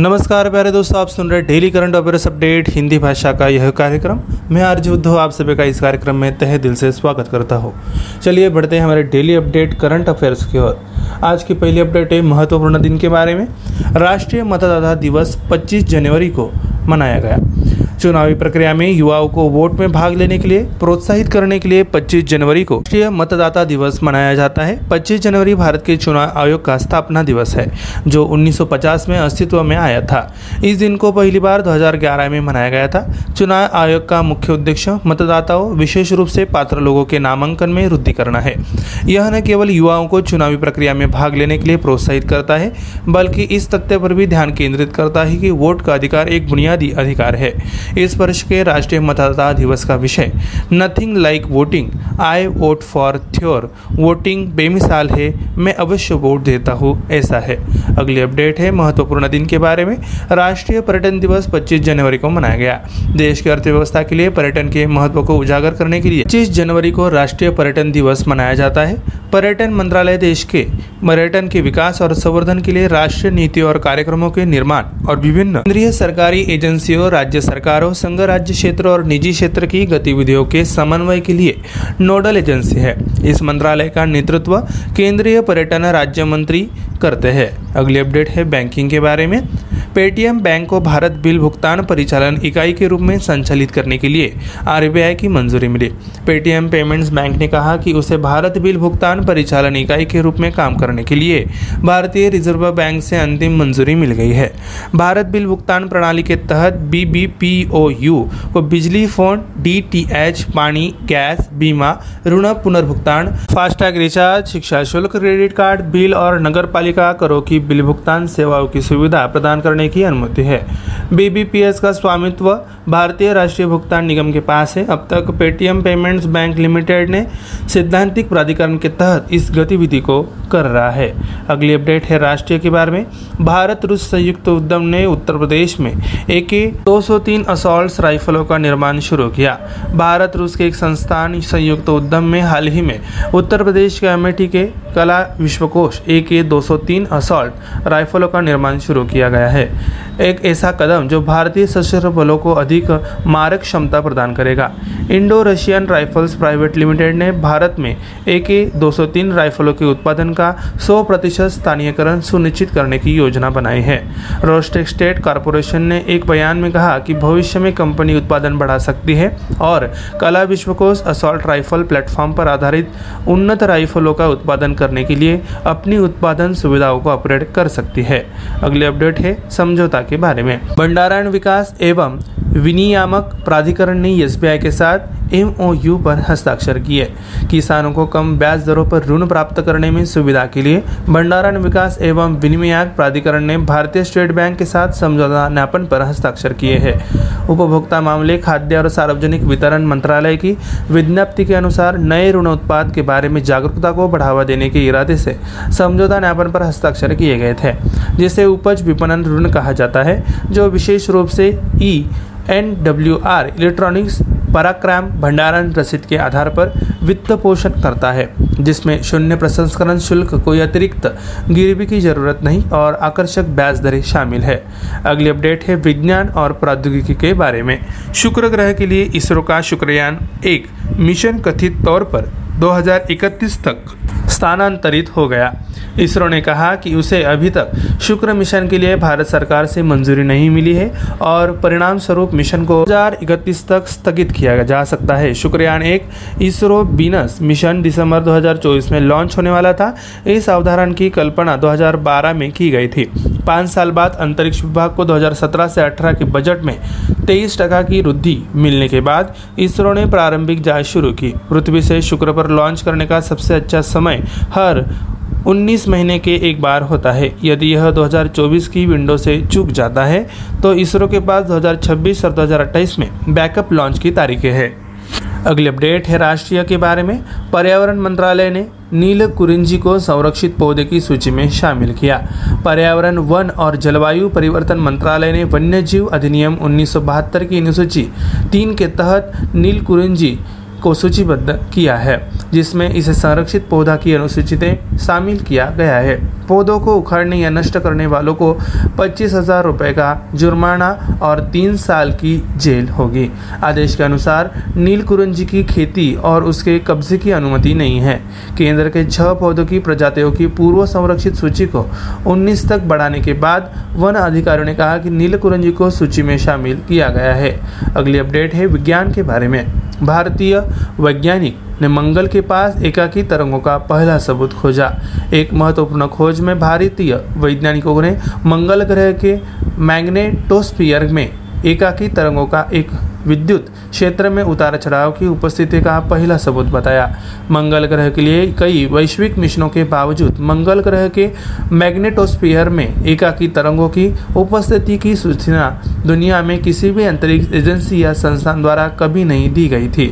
नमस्कार प्यारे दोस्तों, आप सुन रहे daily current affairs update Hindi भाषा का यह कार्यक्रम। मैं आर्ज उद्धव, आप सभी का इस कार्यक्रम में तहे दिल से स्वागत करता हूँ। चलिए बढ़ते हैं हमारे डेली अपडेट करंट अफेयर्स की ओर। आज की पहली अपडेट है महत्वपूर्ण दिन के बारे में। राष्ट्रीय मतदाता दिवस 25 जनवरी को। मनाया गया। चुनावी प्रक्रिया में युवाओं को वोट में भाग लेने के लिए, प्रोत्साहित करने के लिए 25 जनवरी को राष्ट्रीय मतदाता दिवस मनाया जाता है। 25 जनवरी भारत के चुनाव आयोग का स्थापना दिवस है, जो 1950 में अस्तित्व में आया था। इस दिन को पहली बार 2011 में मनाया गया था। चुनाव आयोग का मुख्य उद्देश्य मतदाताओं, विशेष रूप से पात्र लोगों के नामांकन में वृद्धि करना है। यह न केवल युवाओं को चुनावी प्रक्रिया में भाग लेने के लिए प्रोत्साहित करता है, बल्कि इस तथ्य पर भी ध्यान केंद्रित करता है कि वोट का अधिकार एक बुनियादी अधिकार है। इस वर्ष के राष्ट्रीय मतदाता दिवस का विषय nothing like voting I vote for sure voting बेमिसाल है, मैं अवश्य वोट देता हूँ, ऐसा है। अगली अपडेट है महत्वपूर्ण दिन के बारे में। राष्ट्रीय पर्यटन दिवस 25 जनवरी को मनाया गया। देश की अर्थव्यवस्था के लिए पर्यटन के महत्व को उजागर करने के लिए 25 जनवरी को राष्ट्रीय पर्यटन दिवस मनाया जाता है। पर्यटन मंत्रालय देश के पर्यटन के विकास और संवर्धन के लिए राष्ट्रीय नीति और कार्यक्रमों के निर्माण और विभिन्न केंद्रीय सरकारी एजेंसियों, राज्य सरकारों, संघ राज्य क्षेत्र और निजी क्षेत्र की गतिविधियों के समन्वय के लिए नोडल एजेंसी है। इस मंत्रालय का नेतृत्व केंद्रीय पर्यटन राज्य मंत्री करते हैं। अगली अपडेट है बैंकिंग के बारे में। पेटीएम बैंक को भारत बिल भुगतान परिचालन इकाई के रूप में संचालित करने के लिए आरबीआई की मंजूरी मिली। पेटीएम पेमेंट्स बैंक ने कहा कि उसे भारत बिल भुगतान परिचालन इकाई के रूप में काम करने के लिए भारतीय रिज़र्व बैंक से अंतिम मंजूरी मिल गई है। भारत बिल भुगतान प्रणाली के तहत बी को बिजली, फ़ोन डीटीएच पानी, गैस, बीमा, ऋण पुनर्भुगतान, फास्टैग रिचार्ज, शिक्षा शुल्क, क्रेडिट कार्ड, बिल और नगर पालिका करों की बिल भुगतान सेवाओं की सुविधा प्रदान करने की अनुमति है। बीबीपीएस का स्वामित्व भारतीय राष्ट्रीय भुगतान निगम के पास है। अब तक पेटीएम पेमेंट्स बैंक लिमिटेड ने सिद्धांतिक प्राधिकरण के तहत इस गतिविधि को कर रहा है। अगली अपडेट है राष्ट्रीय के बारे में। भारत रूस संयुक्त उद्यम ने उत्तर प्रदेश में ए के दो असॉल्ट राइफलों का निर्माण शुरू किया। भारत रूस के एक संस्थान संयुक्त उद्यम में हाल ही में उत्तर प्रदेश के अमेठी के कला विश्वकोश ए के दो असॉल्ट राइफलों का निर्माण शुरू किया गया है। एक ऐसा कदम जो भारतीय सशस्त्र बलों को अधिक मारक क्षमता प्रदान करेगा। Indo Russian rifles private limited ने भारत में ए के दो राइफलों के उत्पादन का 100 प्रतिशत स्थानीयकरण सुनिश्चित करने की योजना बनाई है। रोस्टेक स्टेट कॉरपोरेशन ने एक बयान में कहा कि भविष्य में कंपनी उत्पादन बढ़ा सकती है और कला विश्वकोश असॉल्ट राइफल प्लेटफॉर्म पर आधारित उन्नत राइफलों का उत्पादन करने के लिए अपनी उत्पादन सुविधाओं को अपग्रेड कर सकती है। अगली अपडेट है समझौता के बारे में। भंडारण विकास एवं विनियामक प्राधिकरण ने एसबीआई के साथ एमओयू पर हस्ताक्षर किए। किसानों को कम ब्याज दरों पर ऋण प्राप्त करने में सुविधा के लिए भंडारण विकास एवं विनिमयक प्राधिकरण ने भारतीय स्टेट बैंक के साथ समझौता ज्ञापन पर हस्ताक्षर किए हैं। उपभोक्ता मामले, खाद्य और सार्वजनिक वितरण मंत्रालय की विज्ञप्ति के अनुसार नए ऋण उत्पाद के बारे में जागरूकता को बढ़ावा देने के इरादे से समझौता ज्ञापन पर हस्ताक्षर किए गए थे, जिसे उपज विपणन ऋण कहा जाता है, जो विशेष रूप से E N W R electronics पराक्रम भंडारण रसीद के आधार पर वित्त पोषण करता है, जिसमें शून्य प्रसंस्करण शुल्क कोई अतिरिक्त गिरवी की ज़रूरत नहीं और आकर्षक ब्याज दरें शामिल है। अगली अपडेट है विज्ञान और प्रौद्योगिकी के बारे में। शुक्र ग्रह के लिए इसरो का शुक्रयान। एक, मिशन कथित तौर पर 2031 तक। स्थानांतरित हो गया। इसरो ने कहा कि उसे अभी तक शुक्र मिशन के लिए भारत सरकार से मंजूरी नहीं मिली है और परिणाम स्वरूप मिशन को 2031 तक स्थगित किया जा सकता है। शुक्रयान एक, इसरो बीनस मिशन दिसंबर 2024 में लॉन्च होने वाला था। इस अवधारण की कल्पना 2012 में की गई थी। पाँच साल बाद अंतरिक्ष विभाग को 2017 से 18 के बजट में तेईस टका की वृद्धि मिलने के बाद इसरो ने प्रारंभिक जाँच शुरू की। पृथ्वी से शुक्र पर लॉन्च करने का सबसे अच्छा समय हर 19 महीने के एक बार होता है। यदि यह 2024 की विंडो से चूक जाता है तो इसरो के पास 2026 और 2028 में बैकअप लॉन्च की तारीखें हैं। अगली अपडेट है राष्ट्रीय के बारे में। पर्यावरण मंत्रालय ने नील कुरिंजी को संरक्षित पौधे की सूची में शामिल किया। पर्यावरण, वन और जलवायु परिवर्तन मंत्रालय ने वन्य जीव अधिनियम उन्नीस सौ बहत्तर की अनुसूची तीन के तहत नील कुरिंजी को सूचीबद्ध किया है, जिसमें इसे संरक्षित पौधा की अनुसूचितें शामिल किया गया है। पौधों को उखाड़ने या नष्ट करने वालों को पच्चीस हज़ार रुपये का जुर्माना और तीन साल की जेल होगी। आदेश के अनुसार नील कुरंजी की खेती और उसके कब्जे की अनुमति नहीं है। केंद्र के छह पौधों की प्रजातियों की पूर्व संरक्षित सूची को 19 तक बढ़ाने के बाद वन अधिकारियों ने कहा कि नील कुरंजी को सूची में शामिल किया गया है। अगली अपडेट है विज्ञान के बारे में। भारतीय वैज्ञानिक ने मंगल के पास एकाकी तरंगों का पहला सबूत खोजा। एक महत्वपूर्ण खोज में भारतीय वैज्ञानिकों ने मंगल ग्रह के मैग्नेटोस्फियर में एकाकी तरंगों का एक विद्युत क्षेत्र में उतार चढ़ाव की उपस्थिति का पहला सबूत बताया। मंगल ग्रह के लिए कई वैश्विक मिशनों के बावजूद मंगल ग्रह के मैग्नेटोस्फीयर में एकाकी तरंगों की उपस्थिति की सूचना दुनिया में किसी भी अंतरिक्ष एजेंसी या संस्थान द्वारा कभी नहीं दी गई थी।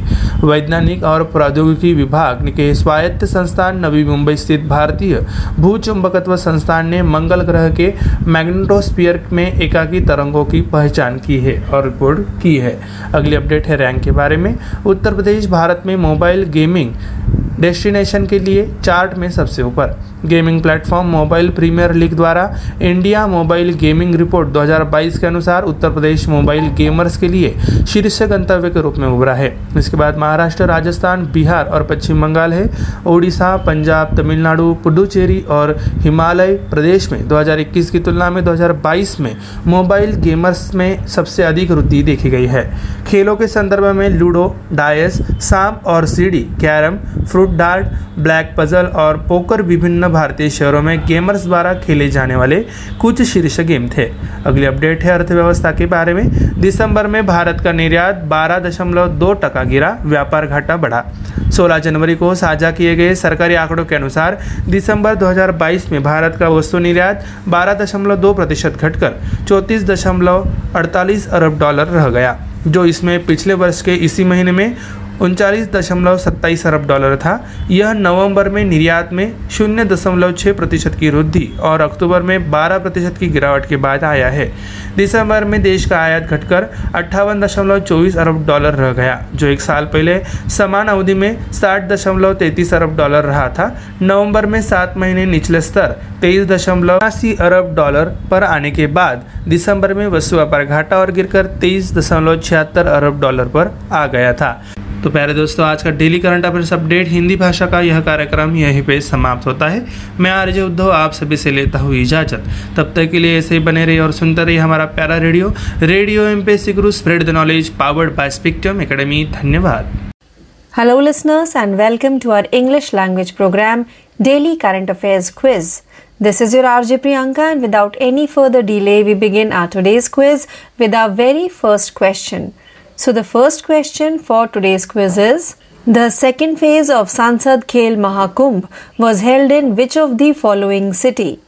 वैज्ञानिक और प्रौद्योगिकी विभाग के स्वायत्त संस्थान नवी मुंबई स्थित भारतीय भूचुंबकत्व संस्थान ने मंगल ग्रह के मैग्नेटोस्फीयर में एकाकी तरंगों की पहचान की है और रिपोर्ट की है। अगली अपडेट है रैंक के बारे में। उत्तर प्रदेश भारत में मोबाइल गेमिंग डेस्टिनेशन के लिए चार्ट में सबसे ऊपर। Gaming platform mobile premier league द्वारा इंडिया मोबाइल गेमिंग रिपोर्ट 2022 के अनुसार उत्तर प्रदेश मोबाइल गेमर्स के लिए शीर्ष गंतव्य के रूप में उभरा है। इसके बाद महाराष्ट्र, राजस्थान, बिहार और पश्चिम बंगाल है। ओडिशा, पंजाब, तमिलनाडु, पुडुचेरी और हिमालय प्रदेश में 2021 की तुलना में 2022 में मोबाइल गेमर्स में सबसे अधिक वृद्धि देखी गई है। खेलों के संदर्भ में लूडो, डायस, सांप और सीढ़ी, carrom, fruit dart, black puzzle और पोकर विभिन्न भारतीय शहरों में गेमर्स द्वारा खेले जाने वाले कुछ शीर्ष गेम थे। अगली अपडेट है अर्थव्यवस्था के बारे में। दिसंबर में भारत का निर्यात बारह दशमलव दो टका गिरा, व्यापार घाटा बढ़ा। 16 जनवरी को साझा किए गए सरकारी आंकड़ों के अनुसार दिसंबर 2022 में भारत का वस्तु निर्यात 12.2 प्रतिशत घटकर चौंतीस अरब डॉलर रह गया, जो इसमें पिछले वर्ष के इसी महीने में उनचालीस दशमलव सत्ताईस अरब डॉलर था। यह नवंबर में निर्यात में शून्य दशमलव छः प्रतिशत की वृद्धि और अक्टूबर में बारह प्रतिशत की गिरावट के बाद आया है। दिसंबर में देश का आयात घटकर अट्ठावन दशमलव चौबीस अरब डॉलर रह गया, जो एक साल पहले समान अवधि में साठ दशमलव तैंतीस अरब डॉलर रहा था। नवंबर में सात महीने निचले स्तर तेईस दशमलव अस्सी अरब डॉलर पर आने के बाद दिसंबर में वस्तु व्यापार घाटा और गिरकर तेईस दशमलव छिहत्तर अरब डॉलर पर आ गया था। तो प्यारे दोस्तों आज का daily current affairs update Hindi भाषा का यह कार्यक्रम यहीं पे समाप्त होता है मैं आर्य उद्धव आप सभी से लेता हूँ इजाज़त तब तक के लिए ऐसे ही बने रहिए और सुनते रहिए हमारा प्यारा radio radio M P C Guru spread the knowledge powered by spectrum academy धन्यवाद Hello, listeners, and welcome to our English language program, Daily Current Affairs Quiz. This is your RJ Priyanka, and without any further delay, we begin our today's quiz with our very first question. So, the first question for today's quiz is The second phase of Sansad Khel Mahakumbh was held in which of the following city?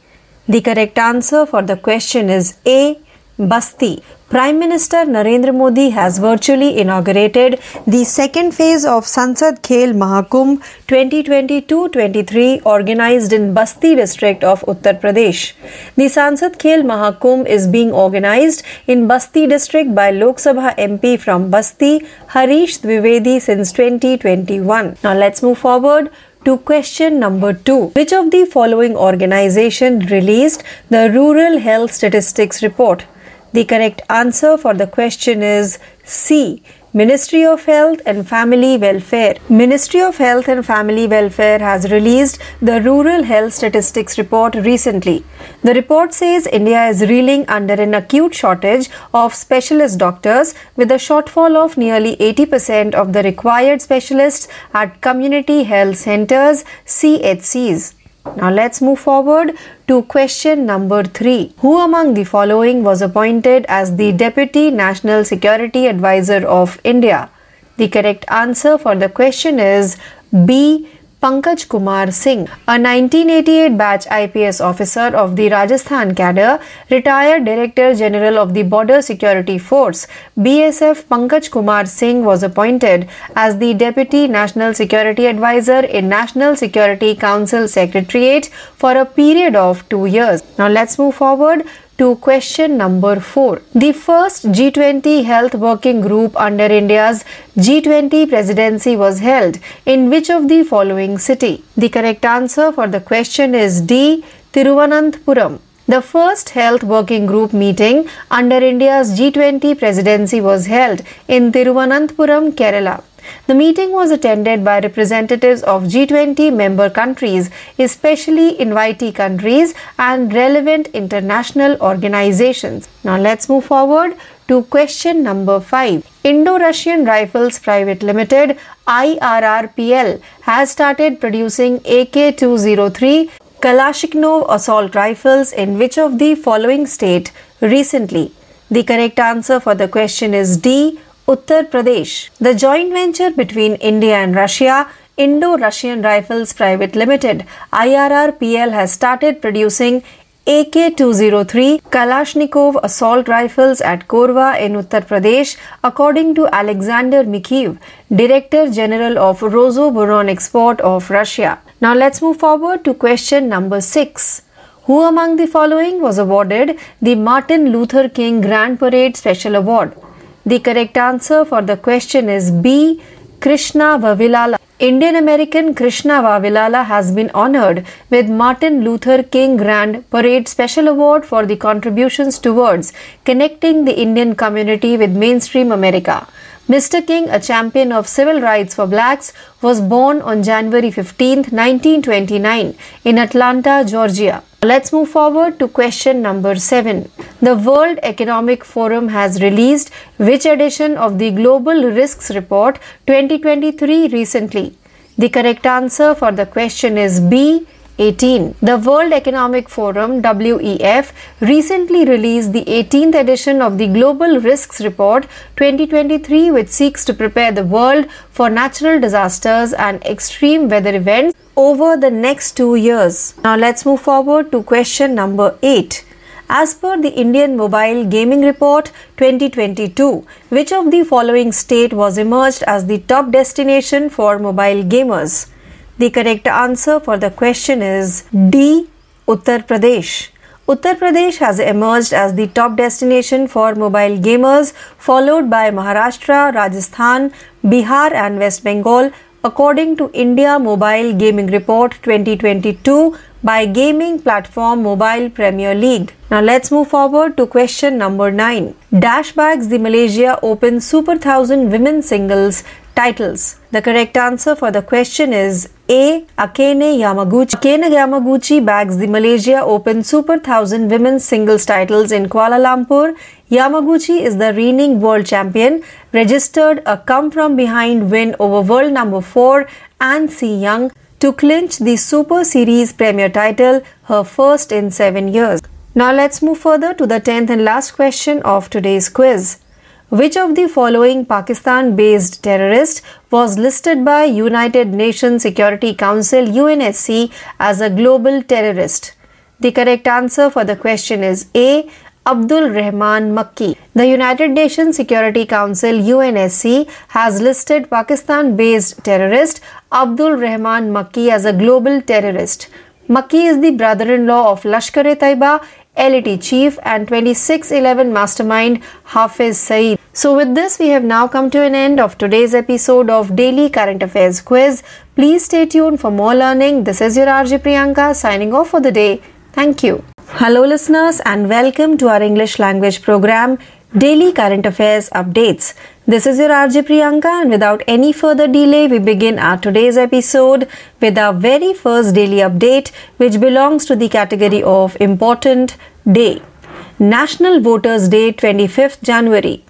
The correct answer for the question is A. Basti. Prime Minister Narendra Modi has virtually inaugurated the second phase of Sansad Khel Mahakumbh 2022-23 organized in Basti district of Uttar Pradesh. The Sansad Khel Mahakumbh is being organized in Basti district by Lok Sabha MP from Basti Harish Dwivedi since 2021. Now let's move forward to question number 2 which of the following organization released the rural health statistics report the correct answer for the question is c Ministry of Health and Family Welfare. Ministry of Health and Family Welfare has released the Rural Health Statistics report recently. The report says India is reeling under an acute shortage of specialist doctors with a shortfall of nearly 80% of the required specialists at community health centers CHCs. Now let's move forward to question number 3. Who among the following was appointed as the Deputy National Security Advisor of India? The correct answer for the question is B. Pankaj Kumar Singh, a 1988 batch IPS officer of the Rajasthan cadre, retired Director General of the Border Security Force, BSF Pankaj Kumar Singh was appointed as the Deputy National Security Advisor in National Security Council Secretariat for a period of two years. Now let's move forward to question number 4. The first G20 Health Working Group under India's G20 presidency was held in which of the following city? The correct answer for the question is D. Thiruvananthapuram. The first Health Working Group meeting under India's G20 presidency was held in Thiruvananthapuram, Kerala. The meeting was attended by representatives of G20 member countries, especially invitee countries and relevant international organizations. Now let's move forward to question number 5. Indo-Russian Rifles Private Limited IRRPL has started producing AK-203 Kalashnikov assault rifles in which of the following state recently? The correct answer for the question is D. Uttar Pradesh. The joint venture between India and Russia, Indo Russian Rifles Private Limited, IRRPL, has started producing AK 203 Kalashnikov assault rifles at Korwa in Uttar Pradesh, according to Alexander Mikheev, Director General of Rosoboron Export of Russia. Now let's move forward to question number 6. Who among the following was awarded the Martin Luther King Grand Parade Special Award? The correct answer for the question is B. Krishna Vavilala. Indian American Krishna Vavilala has been honored with Martin Luther King Grand Parade Special Award for the contributions towards connecting the Indian community with mainstream America. Mr. King, a champion of civil rights for blacks, was born on January 15, 1929, in Atlanta, Georgia. Let's move forward to question number 7. The World Economic Forum has released which edition of the Global Risks Report 2023 recently? The correct answer for the question is B. 18. The World Economic Forum WEF recently released the 18th edition of the Global Risks Report 2023 which seeks to prepare the world for natural disasters and extreme weather events over the next 2 years. Now let's move forward to question number 8. As per the Indian Mobile Gaming Report 2022, which of the following state was emerged as the top destination for mobile gamers? The correct answer for the question is D. Uttar Pradesh. Uttar Pradesh has emerged as the top destination for mobile gamers, followed by Maharashtra, Rajasthan, Bihar, and West Bengal, according to India Mobile Gaming Report 2022 by gaming platform Mobile Premier League. Now let's move forward to question number 9. Dash bags the Malaysia Open Super 1000 women Singles titles. The correct answer for the question is A. Akane Yamaguchi. Akane Yamaguchi bags the Malaysia Open Super 1000 Women's Singles titles in Kuala Lumpur. Yamaguchi is the reigning world champion, registered a come from behind win over world number 4 An Se Young to clinch the Super Series Premier title, her first in 7 years. Now let's move further to the 10th and last question of today's quiz. Which of the following Pakistan based terrorist was listed by United Nations Security Council UNSC as a global terrorist? The correct answer for the question is A. Abdul Rahman Makki. The United Nations Security Council UNSC has listed Pakistan based terrorist Abdul Rahman Makki as a global terrorist. Makki is the brother in law of Lashkar e Taiba, LET chief, and 2611 mastermind Hafiz Saeed. So, with this, we have now come to an end of today's episode of Daily Current Affairs Quiz. Please stay tuned for more learning. This is your RJ Priyanka signing off for the day. Thank you. Hello, listeners, and welcome to our English language program, Daily Current Affairs Updates. This is your RJ Priyanka, and without any further delay, we begin our today's episode with our very first daily update, which belongs to the category of Important Day. National Voters Day, 25th January.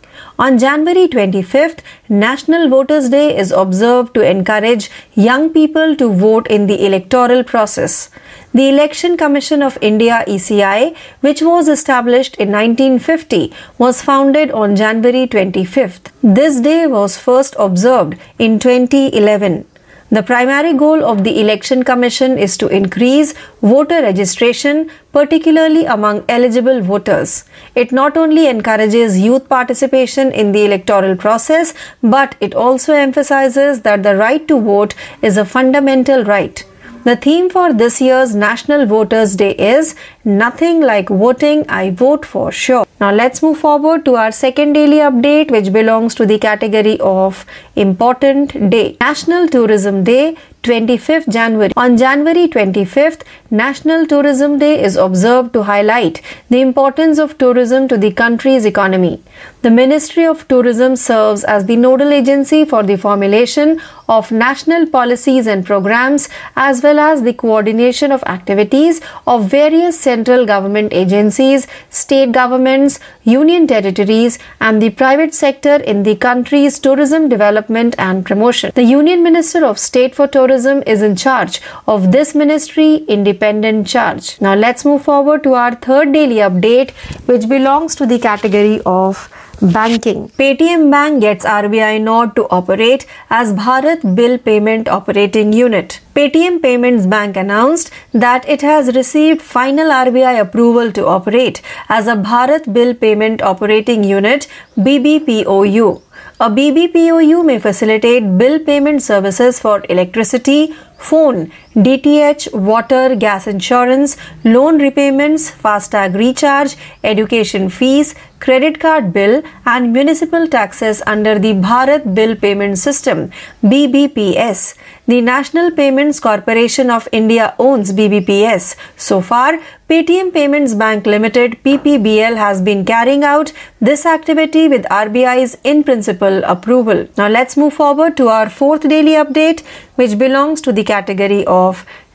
On January 25th, National Voters Day is observed to encourage young people to vote in the electoral process. The Election Commission of India ECI, which was established in 1950, was founded on January 25th. This day was first observed in 2011. The primary goal of the Election Commission is to increase voter registration, particularly among eligible voters. It not only encourages youth participation in the electoral process, but it also emphasizes that the right to vote is a fundamental right. The theme for this year's National Voters Day is Nothing like voting, I vote for sure. Now let's move forward to our second daily update which belongs to the category of important day. National Tourism Day 25th January. On January 25th, National Tourism Day is observed to highlight the importance of tourism to the country's economy. The Ministry of Tourism serves as the nodal agency for the formulation of national policies and programs as well as the coordination of activities of various central government agencies, state governments, union territories, and the private sector in the country's tourism development and promotion. The Union Minister of State for Tourism is in charge of this ministry independent charge. Now let's move forward to our third daily update which belongs to the category of Banking. Paytm Bank gets RBI nod to operate as Bharat Bill Payment Operating Unit. Paytm Payments Bank announced that it has received final RBI approval to operate as a Bharat Bill Payment Operating Unit BBPOU. A BBPOU may facilitate bill payment services for electricity, phone, DTH, water, gas insurance, loan repayments, FASTag recharge, education fees, credit card bill, and municipal taxes under the Bharat Bill Payment System BBPS. The National Payments Corporation of India owns BBPS. So far, Paytm Payments Bank Limited PPBL has been carrying out this activity with RBI's in principle approval. Now let's move forward to our fourth daily update which belongs to the category of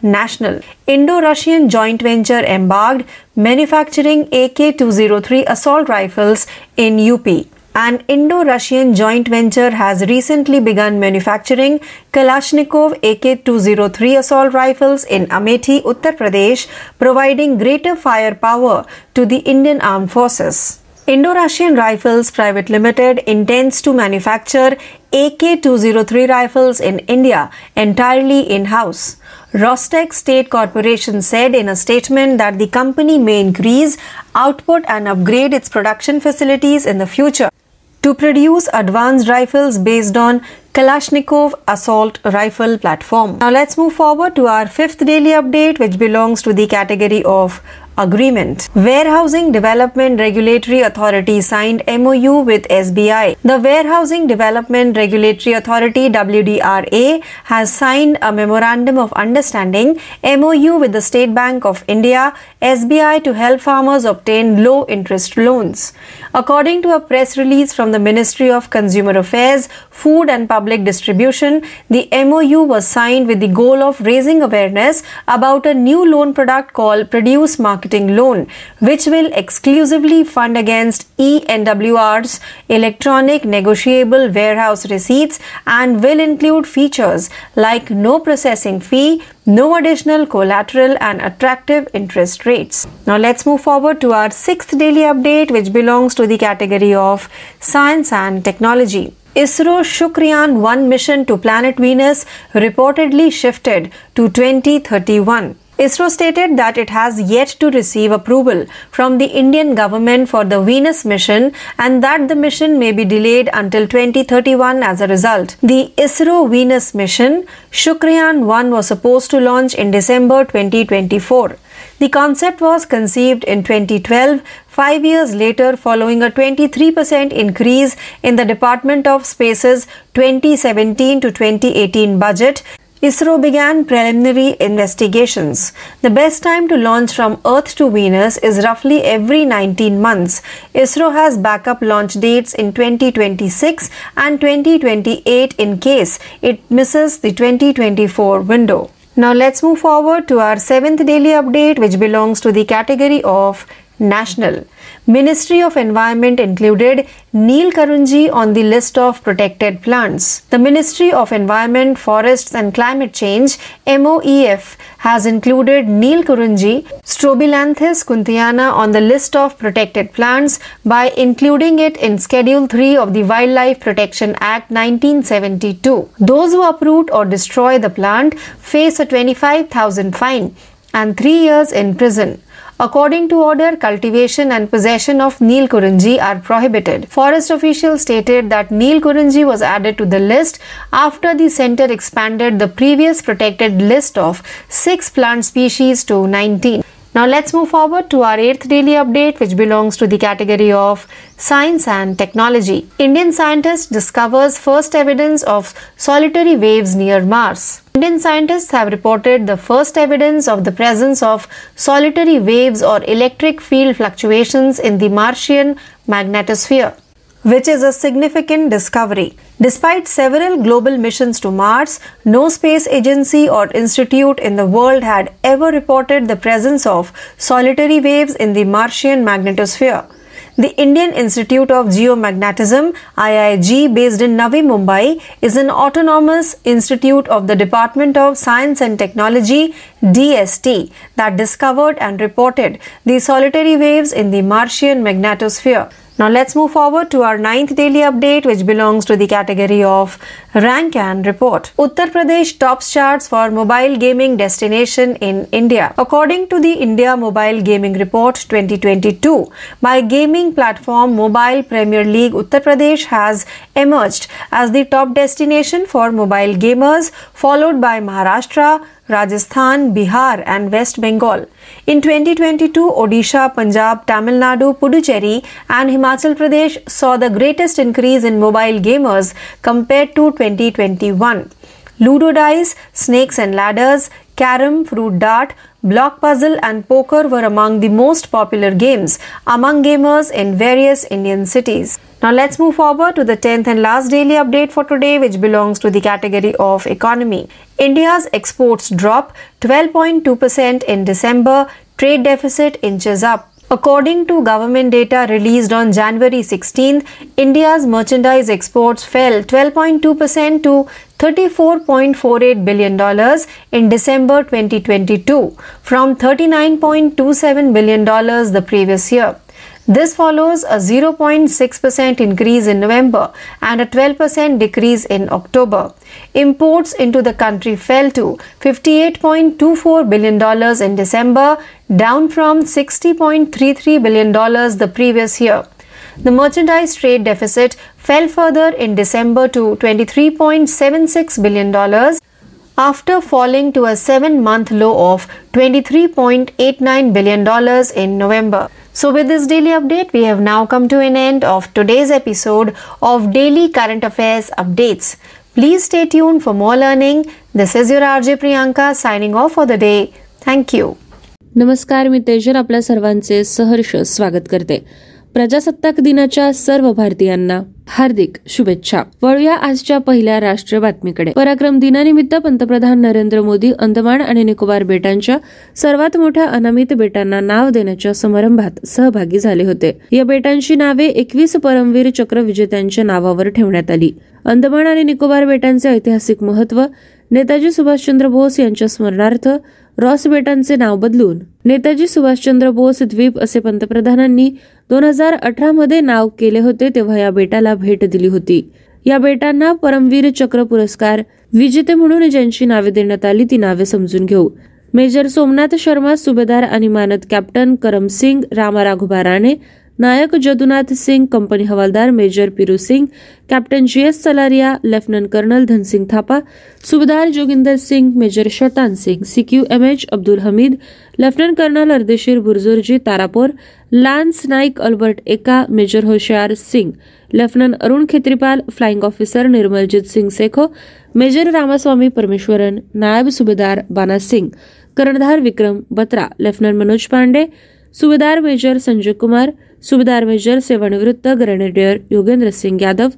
national. Indo Russian joint venture embarked manufacturing AK 203 assault rifles in UP. An Indo Russian joint venture has recently begun manufacturing Kalashnikov AK 203 assault rifles in Amethi, Uttar Pradesh, providing greater firepower to the Indian Armed Forces. Indo-Russian Rifles Private Limited intends to manufacture AK-203 rifles in India entirely in-house. Rostec State Corporation said in a statement that the company may increase output and upgrade its production facilities in the future to produce advanced rifles based on Kalashnikov assault rifle platform. Now let's move forward to our fifth daily update which belongs to the category of agreement. Warehousing Development Regulatory Authority signed MOU with SBI. The Warehousing Development Regulatory Authority WDRA has signed a memorandum of understanding MOU with the State Bank of India SBI to help farmers obtain low interest loans. According to a press release from the Ministry of Consumer Affairs, Food and Public Distribution, the MOU was signed with the goal of raising awareness about a new loan product called Produce Market marketing loan, which will exclusively fund against ENWR's electronic negotiable warehouse receipts and will include features like no processing fee, no additional collateral, and attractive interest rates. Now, let's move forward to our sixth daily update, which belongs to the category of science and technology. ISRO's Shukrayaan 1 mission to planet Venus reportedly shifted to 2031. ISRO stated that it has yet to receive approval from the Indian government for the Venus mission and that the mission may be delayed until 2031 as a result. The ISRO Venus mission Shukrayaan 1 was supposed to launch in December 2024. The concept was conceived in 2012, five years later, following a 23% increase in the Department of Space's 2017 to 2018 budget. ISRO began preliminary investigations. The best time to launch from Earth to Venus is roughly every 19 months. ISRO has backup launch dates in 2026 and 2028 in case it misses the 2024 window. Now let's move forward to our seventh daily update, which belongs to the category of national. Ministry of Environment included Neelkurunji on the list of protected plants. The Ministry of Environment, Forests and Climate Change MOEF has included Neelkurunji Strobilanthes kunthiana on the list of protected plants by including it in Schedule 3 of the Wildlife Protection Act 1972. Those who uproot or destroy the plant face a 25,000 fine and 3 years in prison. According to order, cultivation and possession of Neel Kurunji are prohibited. Forest officials stated that Neel Kurunji was added to the list after the center expanded the previous protected list of 6 plant species to 19. Now let's move forward to our eighth daily update, which belongs to the category of science and technology. Indian scientist discovers first evidence of solitary waves near Mars. Indian scientists have reported the first evidence of the presence of solitary waves or electric field fluctuations in the Martian magnetosphere which is a significant discovery. Despite several global missions to Mars, no space agency or institute in the world had ever reported the presence of solitary waves in the Martian magnetosphere. The Indian Institute of Geomagnetism IIG based in Navi Mumbai is an autonomous institute of the Department of Science and Technology DST that discovered and reported the solitary waves in the Martian magnetosphere. Now let's move forward to our ninth daily update, which belongs to the category of rank and report. Uttar Pradesh tops charts for mobile gaming destination in India. According to the India Mobile Gaming Report 2022, by gaming platform Mobile Premier League, Uttar Pradesh has emerged as the top destination for mobile gamers, followed by Maharashtra, Rajasthan, Bihar, and West Bengal. In 2022, Odisha, Punjab, Tamil Nadu, Puducherry, and Himachal Pradesh saw the greatest increase in mobile gamers compared to 2021. Ludo dice, snakes and ladders, carom, fruit dart, block puzzle, and poker were among the most popular games among gamers in various Indian cities. Now let's move forward to the 10th and last daily update for today, which belongs to the category of economy. India's exports drop 12.2% in December, trade deficit inches up. According to government data released on January 16, India's merchandise exports fell 12.2% to $34.48 billion in December 2022 from $39.27 billion the previous year. This follows a 0.6% increase in November and a 12% decrease in October. Imports into the country fell to $58.24 billion in December, down from $60.33 billion the previous year. The merchandise trade deficit fell further in December to $23.76 billion after falling to a seven month low of $23.89 billion in November. So, with this daily update, we have now come to an end of today's episode of Daily Current Affairs Updates. Please stay tuned for more learning. This is your RJ Priyanka signing off for the day. Thank you. नमस्कार मी तेजर आपल्या सर्वांचे सहर्ष स्वागत करते प्रजासत्ताक दिनाच्या सर्व भारतीयांना हार्दिक शुभेच्छा. वळूया आजच्या पहिल्या राष्ट्रीय बातमीकडे. पराक्रम दिनानिमित्त पंतप्रधान नरेंद्र मोदी अंदमान आणि निकोबार बेटांच्या सर्वात मोठ्या अनामित बेटांना नाव देण्याच्या समारंभात सहभागी झाले होते. या बेटांची नावे एकवीस परमवीर चक्र विजेत्यांच्या नावावर ठेवण्यात आली. अंदमान आणि निकोबार बेटांचे ऐतिहासिक महत्त्व नेताजी सुभाषचंद्र बोस यांच्या स्मरणार्थ रॉस बेटांचे नाव बदलून नेताजी सुभाषचंद्र बोस द्वीप असे पंतप्रधानांनी दोन हजार अठरा मध्ये नाव केले होते तेव्हा या बेटाला भेट दिली होती. या बेटांना परमवीर चक्र पुरस्कार विजेते म्हणून ज्यांची नावे देण्यात आली ती नावे समजून घेऊ. मेजर सोमनाथ शर्मा सुभेदार आणि मानद captain Karam Singh Rama Raghoba Rane Naik Jadunath Singh, company havildar major Piru Singh, captain G S Salaria, lieutenant colonel Dhan Singh Thapa, subedar Joginder Singh, major Shaitan Singh CQ M H Abdul Hamid, lieutenant colonel Ardeshir Burzorji Tarapore lance Naik Albert Ekka, major Hoshiar Singh lieutenant Arun Khetarpal, flying officer Nirmaljit Singh Sekhon, major Ramaswamy Parameswaran, Naib subedar Bana Singh कर्णधार Vikram Batra, lieutenant Manoj Pandey, subedar major Sanjay Kumar subedar major सेवानिवृत्त grenadier Yogendra Singh Yadav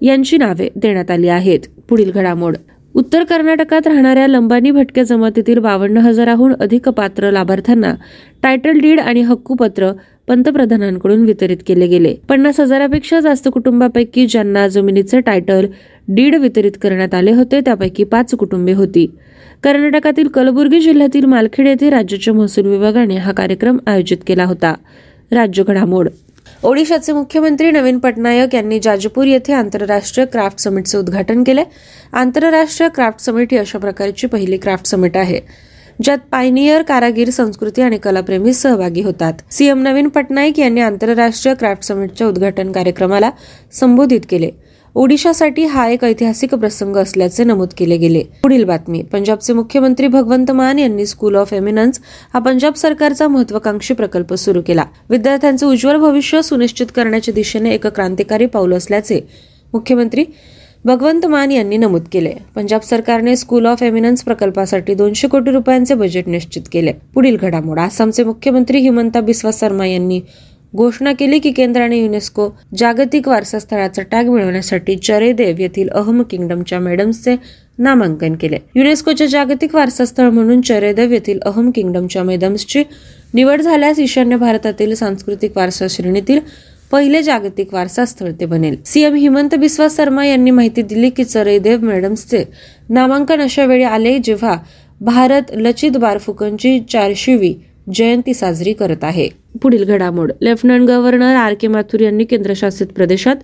यांची नावे देण्यात आली आहेत. पुढील घडामोड. उत्तर कर्नाटकात राहणाऱ्या लंबानी भटके जमातीतील बावन्न हजाराहून अधिक पात्र लाभार्थ्यांना टायटल डीड आणि हक्कूपत्र पंतप्रधानांकडून वितरित केले गेले. पन्नास हजारापेक्षा जास्त कुटुंबापैकी ज्यांना जमिनीचे टायटल डीड वितरित करण्यात आले होते त्यापैकी पाच कुटुंबे होती. कर्नाटकातील कलबुर्गी जिल्ह्यातील मालखेड येथे राज्याच्या महसूल विभागाने हा कार्यक्रम आयोजित केला होता. राज्य घडामोड. ओडिशाचे मुख्यमंत्री नवीन पटनायक यांनी जाजपूर येथे आंतरराष्ट्रीय क्राफ्ट समिटचे उद्घाटन केले. आंतरराष्ट्रीय क्राफ्ट समिट ही अशा प्रकारची पहिली क्राफ्ट समिट आहे ज्यात पायनियर कारागीर संस्कृती आणि कलाप्रेमी सहभागी होतात. सीएम नवीन पटनाईक यांनी आंतरराष्ट्रीय क्राफ्ट समिटच्या उद्घाटन कार्यक्रमाला संबोधित केले. ओडिशासाठी हा एक ऐतिहासिक प्रसंग असल्याचे नमूद केले गेले. पुढील बातमी. पंजाबचे मुख्यमंत्री भगवंत मान यांनी स्कूल ऑफ एमिनन्स हा पंजाब सरकारचा महत्वाकांक्षी प्रकल्प सुरू केला. विद्यार्थ्यांचे उज्ज्वल भविष्य सुनिश्चित करण्याच्या दिशेने एक क्रांतिकारी पाऊल असल्याचे मुख्यमंत्री भगवंत मान यांनी नमूद केले. पंजाब सरकारने स्कूल ऑफ एमिनन्स प्रकल्पासाठी दोनशे कोटी रुपयांचे बजेट निश्चित केले. पुढील घडामोड. आसामचे मुख्यमंत्री हिमंता बिस्वा शर्मा यांनी घोषणा केली की केंद्राने युनेस्को जागतिक वारसा स्थळाचा टॅग मिळवण्यासाठी चरेदेव येथील अहम किंगडमच्या मेडम्सचे नामांकन केले. युनेस्कोच्या जागतिक वारसा स्थळ म्हणून चरेदेव येथील अहम किंगडमच्या मेडम्सची निवड झाल्यास ईशान्य भारतातील सांस्कृतिक वारसा श्रेणीतील पहिले जागतिक वारसा स्थळ ते बनेल. सीएम हिमंत बिस्वा शर्मा यांनी माहिती दिली की चरेदेव मॅडम्सचे नामांकन अशा वेळी आले जेव्हा भारत लचित बारफुकनची चारशेवी जयंती साजरी करत आहे. पुढील घडामोड. लेफ्टनंट गव्हर्नर आर के माथुर यांनी केंद्रशासित प्रदेशात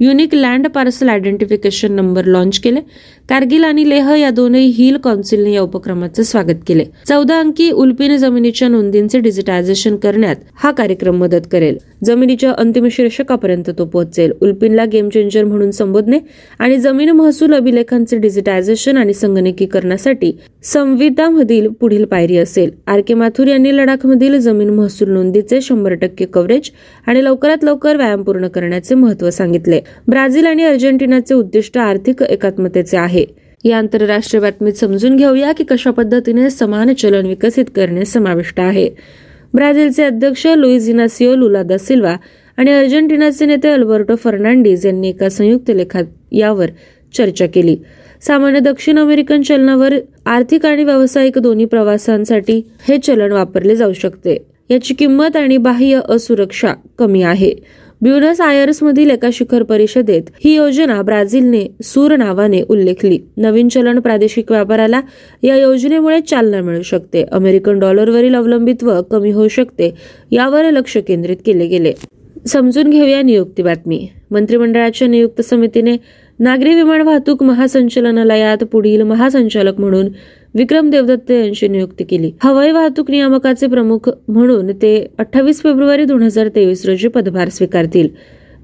unique land parcel identification number launch केले. कारगिल आणि लेह या दोनही हिल कौन्सिलने या उपक्रमाचे स्वागत केले. चौदा अंकी उल्पीन जमिनीच्या नोंदींचे डिजिटायझेशन करण्यात हा कार्यक्रम मदत करेल. जमिनीच्या अंतिम शीर्षकापर्यंत तो पोहोचेल. उल्पीनला गेम चेंजर म्हणून संबोधणे आणि जमीन महसूल अभिलेखांचे डिजिटायझेशन आणि संगणकीकरणासाठी संविधामधील पुढील पायरी असेल. आर के माथुर यांनी लडाखमधील जमीन महसूल नोंदीचे शंभर टक्के कव्हरेज आणि लवकरात लवकर व्यायाम पूर्ण करण्याचे महत्त्व सांगितले. ब्राझील आणि अर्जेंटिनाचे उद्दिष्ट आर्थिक एकात्मतेचे आहे. या आंतरराष्ट्रीय बातमीत समजून घेऊया की कशा पद्धतीने समान चलन विकसित करणे समाविष्ट आहे. ब्राझीलचे अध्यक्ष लुईज इनासिओ लुला दा सिल्वा आणि अर्जेंटिनाचे नेते अल्बर्टो फर्नांडिस यांनी एका संयुक्त लेखात यावर चर्चा केली. सामान्य दक्षिण अमेरिकन चलनावर आर्थिक आणि व्यावसायिक दोन्ही प्रवासांसाठी हे चलन वापरले जाऊ शकते. याची किंमत आणि बाह्य असुरक्षा कमी आहे. ब्युनस आयर्स मधील एका शिखर परिषदेत ही योजना ब्राझीलने सूर नावाने उल्लेखली. नवीन चलन प्रादेशिक व्यापाराला या योजनेमुळे चालना मिळू शकते. अमेरिकन डॉलरवरील अवलंबित्व कमी होऊ शकते यावर लक्ष केंद्रित केले गेले. समजून घेऊया नियुक्ती बातमी. मंत्रिमंडळाच्या नियुक्त समितीने नागरी विमान वाहतूक महासंचालनालयात पुढील महासंचालक म्हणून विक्रम देवदत्त यांची नियुक्ती केली. हवाई वाहतूक नियामकाचे प्रमुख म्हणून ते अठ्ठावीस फेब्रुवारी दोन हजार तेवीस रोजी पदभार स्वीकारतील.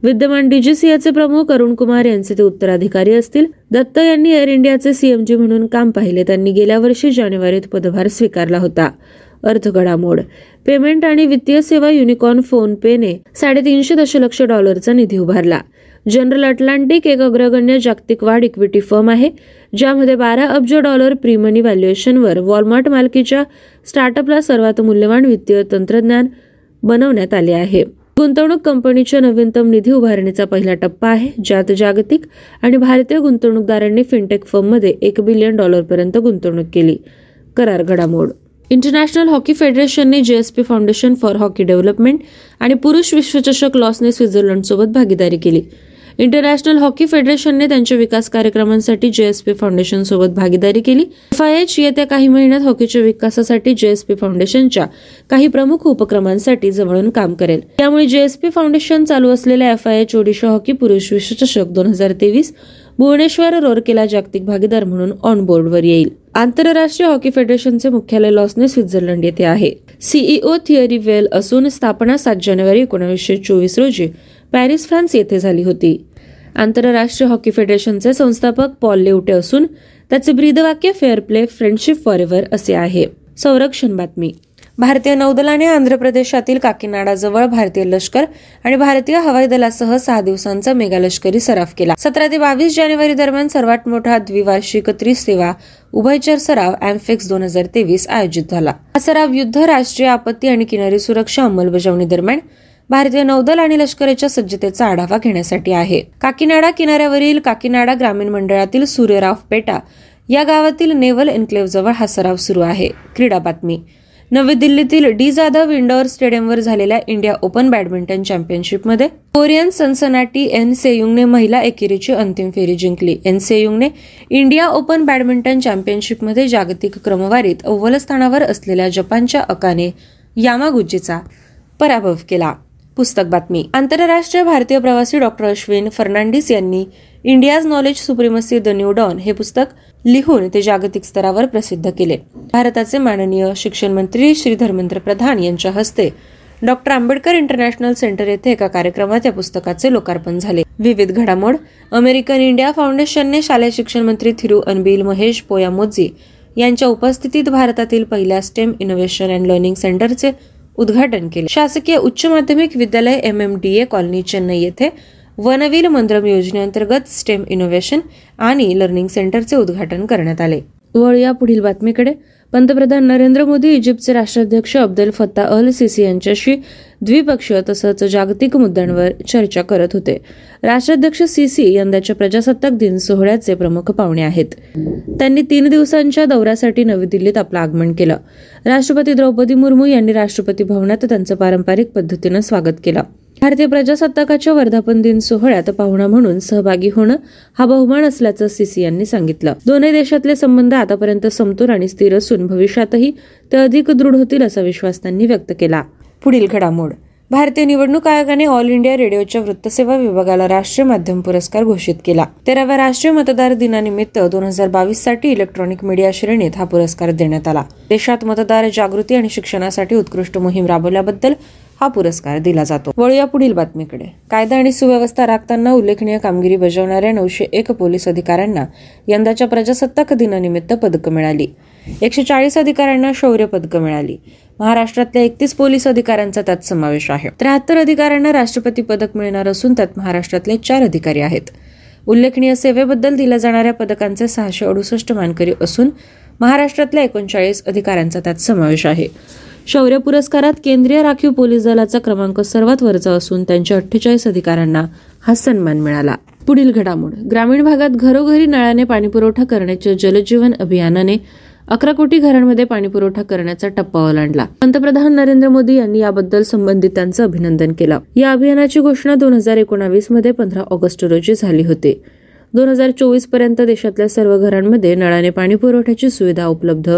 विद्यमान डीजीसीएचे प्रमुख अरुण कुमार यांचे ते उत्तराधिकारी असतील. दत्त यांनी एअर इंडियाचे सीएमजी म्हणून काम पाहिले. त्यांनी गेल्या वर्षी जानेवारीत पदभार स्वीकारला होता. अर्थगडामोड पेमेंट आणि वित्तीय सेवा युनिकॉर्न फोन पेने साडेतीनशे दशलक्ष डॉलरचा निधी उभारला. जनरल अटलांटिक एक अग्रगण्य जागतिक वाढ इक्विटी फर्म आहे ज्यामध्ये बारा अब्ज डॉलर प्रीमनी व्हॅल्युएशनवर वॉलमार्ट मालकीच्या स्टार्टअपला सर्वात मूल्यवान वित्तीय तंत्रज्ञान बनवण्यात आले आहे. गुंतवणूक कंपनीच्या नवीनतम निधी उभारणीचा पहिला टप्पा आहे ज्यात जागतिक आणि भारतीय गुंतवणूकदारांनी फिनटेक फर्ममध्ये एक बिलियन डॉलरपर्यंत गुंतवणूक केली. करार घडामोड. International hockey फेडरेशनने JSP foundation for hockey development आणि पुरुष विश्वचषक लॉसने स्वित्झर्लंडसोबत भागीदारी केली. इंटरनॅशनल हॉकी फेडरेशनने त्यांच्या विकास कार्यक्रमांसाठी जेएसपी फाउंडेशन सोबत भागीदारी केली. एफआयएच येत्या काही महिन्यात हॉकीच्या विकासासाठी जेएसपी फाउंडेशनच्या काही प्रमुख उपक्रमांसाठी जवळून काम करेल. त्यामुळे जेएसपी फाउंडेशन चालू असलेल्या एफआयएच ओडिशा हॉकी पुरुष विश्वचषक दोन हजार तेवीस भुवनेश्वर रोरकेला जागतिक भागीदार म्हणून ऑन बोर्डवर येईल. आंतरराष्ट्रीय हॉकी फेडरेशनचे मुख्यालय लॉसने स्वित्झर्लंड येथे आहे. सीईओ थिअरी वेल असून स्थापना सात जानेवारी एकोणीसशे चोवीस रोजी पॅरिस फ्रान्स येथे झाली होती. आंतरराष्ट्रीय हॉकी फेडरेशनचे संस्थापक पॉल लेवटे असून त्याचे ब्रीदवाक्य फेअर प्ले फ्रेंडशिप फॉर एव्हर असे आहे. संरक्षण बातमी. भारतीय नौदलाने आंध्र प्रदेशातील काकीनाडाजवळ भारतीय लष्कर आणि भारतीय हवाई दलासह सहा दिवसांचा मेगा लष्करी सराव केला. सतरा ते बावीस जानेवारी दरम्यान सर्वात मोठा द्विवार्षिक त्रिसेवा उभयचर सराव एम्फेक्स दोन हजार तेवीस आयोजित झाला. हा सराव युद्ध राष्ट्रीय आपत्ती आणि किनारी सुरक्षा अंमलबजावणी दरम्यान भारतीय नौदल आणि लष्कराच्या सज्जतेचा आढावा घेण्यासाठी आहे. काकीनाडा किनाऱ्यावरील काकीनाडा ग्रामीण मंडळातील सूर्यराव पेटा या गावातील नेव्हल एन्क्लेव्हजवळ हा सराव सुरू आहे. क्रीडा बातमी. नवी दिल्लीतील डी जाधव इंडोअर स्टेडियमवर झालेल्या इंडिया ओपन बॅडमिंटन चॅम्पियनशिपमध्ये कोरियन सनसनाटी एन सेयुंगने महिला एकेरीची अंतिम फेरी जिंकली. एन सेयुंगने इंडिया ओपन बॅडमिंटन चॅम्पियनशिपमध्ये जागतिक क्रमवारीत अव्वल स्थानावर असलेल्या जपानच्या अकाने यामागुचीचा पराभव केला. पुस्तक बातमी. आंतरराष्ट्रीय भारतीय प्रवासी डॉक्टर अश्विन फर्नांडिस यांनी India's knowledge supremacy the new dawn हे पुस्तक लिहून ते जागतिक स्तरावर प्रसिद्ध केले. भारताचे माननीय शिक्षण मंत्री श्री धर्मेंद्र प्रधान यांच्या हस्ते डॉक्टर आंबेडकर इंटरनॅशनल सेंटर येथे एका कार्यक्रमात या पुस्तकाचे लोकार्पण झाले. विविध घडामोड अमेरिकन इंडिया फाउंडेशनने शालेय शिक्षण मंत्री थिरू अनबिल महेश पोयामोजी यांच्या उपस्थितीत भारतातील पहिल्या स्टेम इनोव्हेशन अँड लर्निंग सेंटरचे उद्घाटन केले. शासकीय उच्च माध्यमिक विद्यालय M M D A colony Chennai येथे वनवीर मंद्रम योजनेअंतर्गत स्टेम इनोव्हेशन आणि लर्निंग सेंटरचे उद्घाटन करण्यात आले. वळूया पुढील बातमीकडे. पंतप्रधान नरेंद्र मोदी इजिप्तचे राष्ट्राध्यक्ष अब्दुल फत्ता अल सिसी यांच्याशी द्विपक्षीय तसंच जागतिक मुद्द्यांवर चर्चा करत होते. राष्ट्राध्यक्ष सिसी यंदाच्या प्रजासत्ताक दिन सोहळ्याचे प्रमुख पाहुणे आहेत. त्यांनी तीन दिवसांच्या दौऱ्यासाठी नवी दिल्लीत आपलं आगमन केलं. राष्ट्रपती द्रौपदी मुर्मू यांनी राष्ट्रपती भवनात त्यांचं पारंपरिक पद्धतीनं स्वागत केलं. भारतीय प्रजासत्ताकाच्या वर्धापन दिन सोहळ्यात पाहुणा म्हणून सहभागी होणं हा बहुमान असल्याचं सीसी यांनी सांगितलं. दोन्ही देशातले संबंध आतापर्यंत समतोल आणि स्थिर असून भविष्यातही ते अधिक दृढ होतील असा विश्वास त्यांनी व्यक्त केला. पुढील घडामोड. भारतीय निवडणूक आयोगाने ऑल इंडिया रेडिओच्या वृत्तसेवा विभागाला राष्ट्रीय माध्यम पुरस्कार घोषित केला. तेराव्या राष्ट्रीय मतदार दिनानिमित्त दोन हजार बावीससाठी इलेक्ट्रॉनिक मीडिया श्रेणीत हा पुरस्कार देण्यात आला. देशात मतदार जागृती आणि शिक्षणासाठी उत्कृष्ट मोहीम राबवल्याबद्दल हा पुरस्कार दिला जातो. वळूया पुढील बातमीकडे. कायदा आणि सुव्यवस्था राखताना उल्लेखनीय कामगिरी बजावणाऱ्या नऊशे एक पोलीस अधिकाऱ्यांना यंदाच्या प्रजासत्ताक दिनानिमित्त पदकं मिळाली. एकशे चाळीस अधिकाऱ्यांना शौर्य पदकं मिळाली. महाराष्ट्रातल्या एकतीस पोलीस अधिकाऱ्यांचा त्यात समावेश आहे. त्र्याहत्तर अधिकाऱ्यांना राष्ट्रपती पदक मिळणार असून त्यात महाराष्ट्रातले चार अधिकारी आहेत. उल्लेखनीय सेवेबद्दल दिल्या जाणाऱ्या पदकांचे सहाशे अडुसष्ट मानकरी असून महाराष्ट्रातल्या एकोणचाळीस अधिकाऱ्यांचा त्यात समावेश आहे. शौर्य पुरस्कारात केंद्रीय राखीव पोलीस दलाचा क्रमांक सर्वात वरचा असून त्यांच्या अठ्ठेचाळीस अधिकाऱ्यांना हा सन्मान मिळाला. पुढील घडामोड. ग्रामीण भागात घरोघरी नळाने पाणीपुरवठा करण्याच्या जलजीवन अभियानाने अकरा कोटी घरांमध्ये पाणीपुरवठा करण्याचा टप्पा ओलांडला पंतप्रधान नरेंद्र मोदी यांनी याबद्दल संबंधितांचं अभिनंदन केलं. या अभियानाची घोषणा दोन हजार एकोणावीसमध्ये पंधरा ऑगस्ट रोजी झाली होती. दोन हजार चोवीसपर्यंत देशातल्या सर्व घरांमध्ये नळाने पाणी पुरवठ्याची सुविधा उपलब्ध